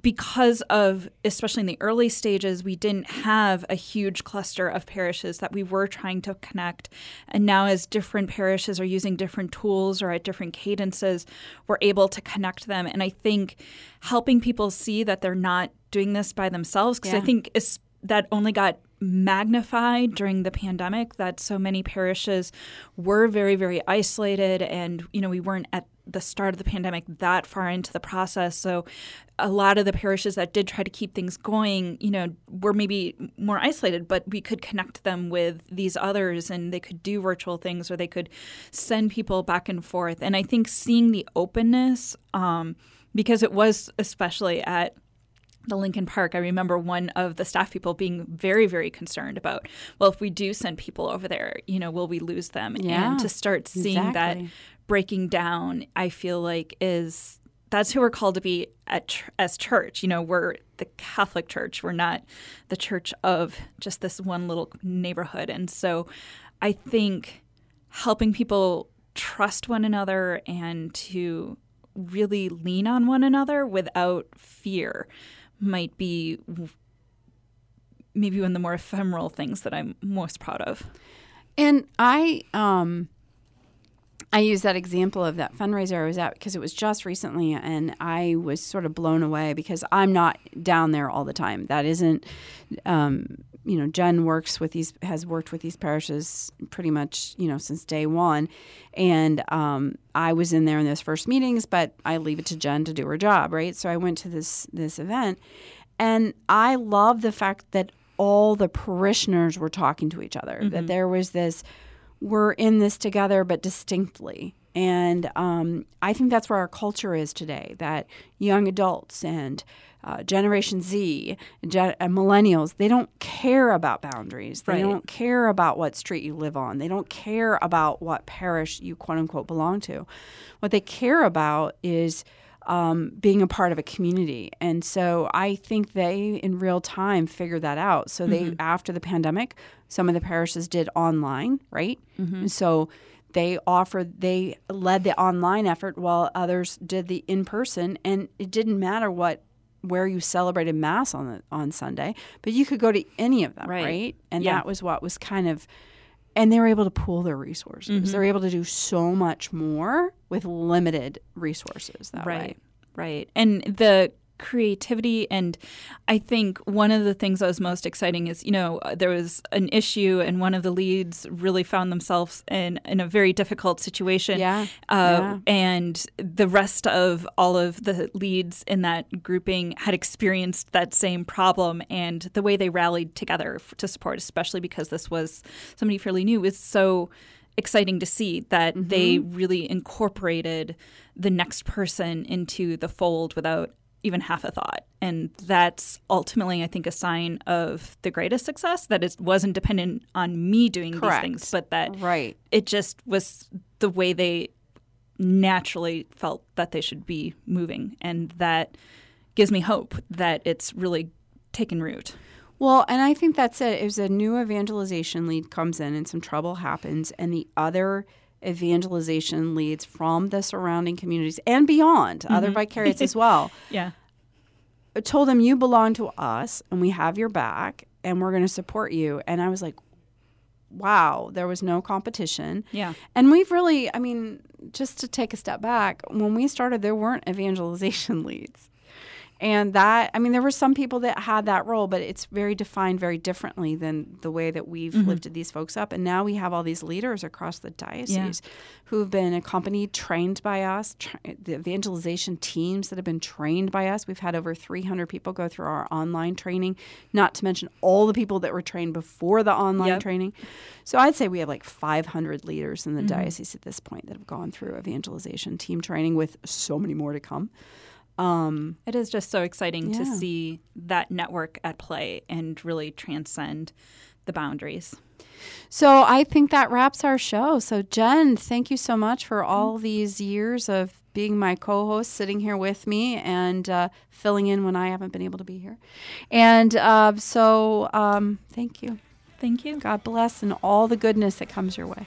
because of especially in the early stages we didn't have a huge cluster of parishes that we were trying to connect. And now as different parishes are using different tools or at different cadences we're able to connect them. And i think helping people see that they're not doing this by themselves because i think that only got magnified during the pandemic that so many parishes were very very isolated and you know we weren't at the start of the pandemic that far into the process. So a lot of the parishes that did try to keep things going you know were maybe more isolated but we could connect them with these others and they could do virtual things or they could send people back and forth. And i think seeing the openness um, because it was especially at the Lincoln Park, I remember one of the staff people being very, very concerned about, well, if we do send people over there, you know, will we lose them? Yeah, and to start seeing exactly. that breaking down, I feel like is that's who we're called to be at as church. You know, we're the Catholic Church. We're not the church of just this one little neighborhood. And so, I think helping people trust one another and to really lean on one another without fear might be maybe one of the more ephemeral things that I'm most proud of. And I um I use that example of that fundraiser I was at because it was just recently and I was sort of blown away because I'm not down there all the time. That isn't um you know, Jen works with these has worked with these parishes pretty much, you know, since day one. And um I was in there in those first meetings, but I leave it to Jen to do her job, right? So I went to this this event and I love the fact that all the parishioners were talking to each other, that Mhm. there was this, we're in this together, but distinctly. And um, I think that's where our culture is today that young adults and uh, Generation Z gen- and millennials, they don't care about boundaries. They Right. don't care about what street you live on. They don't care about what parish you quote unquote belong to. What they care about is um, being a part of a community. And so I think they, in real time, figured that out. So they, Mhm. after the pandemic, some of the parishes did online, right? Mhm. And so they offered, they led the online effort while others did the in person. And it didn't matter what where you celebrated mass on the, on Sunday, but you could go to any of them, Right. right? And Yeah. that was what was kind of and they were able to pool their resources. Mhm. They're able to do so much more with limited resources that right way. right and the creativity and i think one of the things that was most exciting is you know uh, there was an issue and one of the leads really found themselves in in a very difficult situation. Yeah, uh, yeah. and the rest of all of the leads in that grouping had experienced that same problem and the way they rallied together to support especially because this was somebody fairly new is so exciting to see that they really incorporated the next person into the fold without even half a thought and that's ultimately i think a sign of the greatest success that it wasn't dependent on me doing Correct. these things but that Right. it just was the way they naturally felt that they should be moving and that gives me hope that it's really taken root Well, and I think that's it. It was a new evangelization lead comes in and some trouble happens, and the other evangelization leads from the surrounding communities and beyond, other Mhm. vicariates as well, yeah told them, You belong to us and we have your back and we're going to support you. And I was like, Wow, there was no competition. Yeah. And we've really, I mean, just to take a step back, when we started, there weren't evangelization leads. And that, I mean, there were some people that had that role, but it's very defined very differently than the way that we've Mhm. lifted these folks up. And now we have all these leaders across the diocese who've been accompanied, trained by us, tra- the evangelization teams that have been trained by us. We've had over 300 people go through our online training, not to mention all the people that were trained before the online Yep. training. So I'd say we have like 500 leaders in the Mhm. diocese at this point that have gone through evangelization team training with so many more to come. Um, it is just so exciting to see that network at play and really transcend the boundaries So I think that wraps our show. So Jen, thank you so much for all these years of being my co-host, sitting here with me and uh, filling in when I haven't been able to be here. And uh, so um, thank you. Thank you. God bless and all the goodness that comes your way.